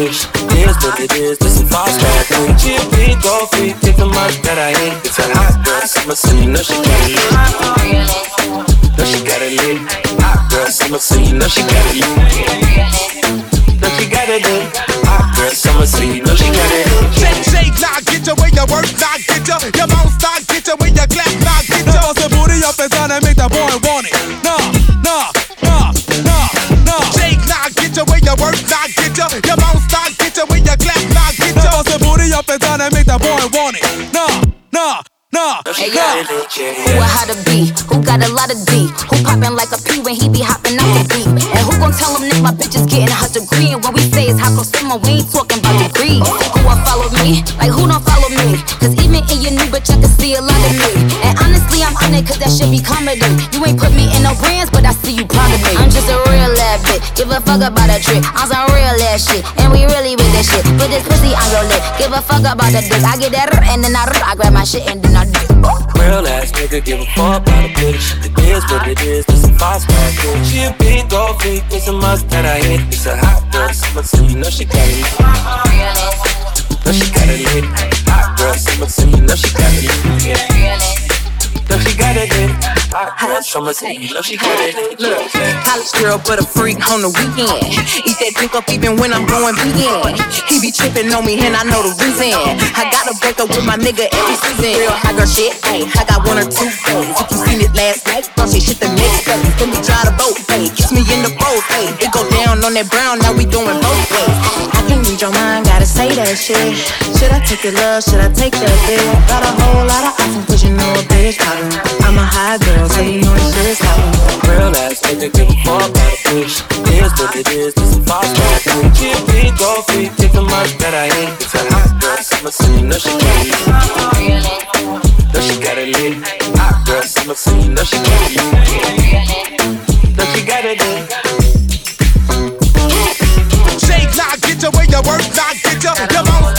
bitch. It is what it is, this is fast track. She a big gold feet, different much that I hate. It's a hot girl, summer, so you know she got it lit. Know she got it lit. Hot girl, summer, so you know she got it lit. Know she got it lit. Hot girl, summer, so you know she got it lit. Shake, shake, nah, get ya where your work, nah, get ya. Your mouth start, get ya where your clap, nah, get ya. Bust the booty up and down and make the boy want it. Nah, nah, nah, nah, nah. Shake, nah, get ya where your work, nah, get ya. Your mouth nah, nah, Know she Hey, got yo. it lit, yeah, Who yeah. a how to be? Who got a lot of D? Who poppin' like a P when he be hopping out the beat? And who gon' tell him that my bitch is getting her degree? And when we say it's hot girl summer, we ain't talking about degrees. Who a follow me? Like who don't follow me? Cause even in your new bitch, I can see a lot of me. And honestly, I'm on it cause that shit be comedy. You ain't put me in no brands, but I see you proud of me. I'm just a real ass bitch. Give a fuck about a trick. I'm some real ass shit. And we really with this shit. Put this pussy on your lip. Give a fuck about the dick. I get that r- and then I r- I grab my shit and then I do. Real ass nigga, give a fuck about a bitch. It is what it is, this is fast track. She a big gold feet, it's a must that I hit. It's a hot girl, summer, so you know she got it. Know she got it lit. Hot girl, summer, so you know she got it. Know she got it lit. Know she got it. Look, college girl, but a freak on the weekend. Eat that drink up even when I'm going vegan. He be tripping on me and I know the reason. I gotta break up with my nigga every season. Real high girl shit, ayy. I got one or two days. If you seen it last night, don't say shit the next day. Then we try the boat, ayy. Kiss me in the boat, ayy. It go down on that brown, now we doing both ways. I can read your mind, gotta say that shit. Should I take your love? Should I take that dick? Got a whole lot of options, but you know a bitch poppin'. I'm a high girl, nigga, give a fuck about a bitch. It is what it is, this is track. She a big gold feet, different much that I hate. It's a hot girl, summer, you know she. Know she got it. Hot girl, summer, you know she lit. Know she got it. Shake, nah, get ya where your work, nah, get ya. Your mouth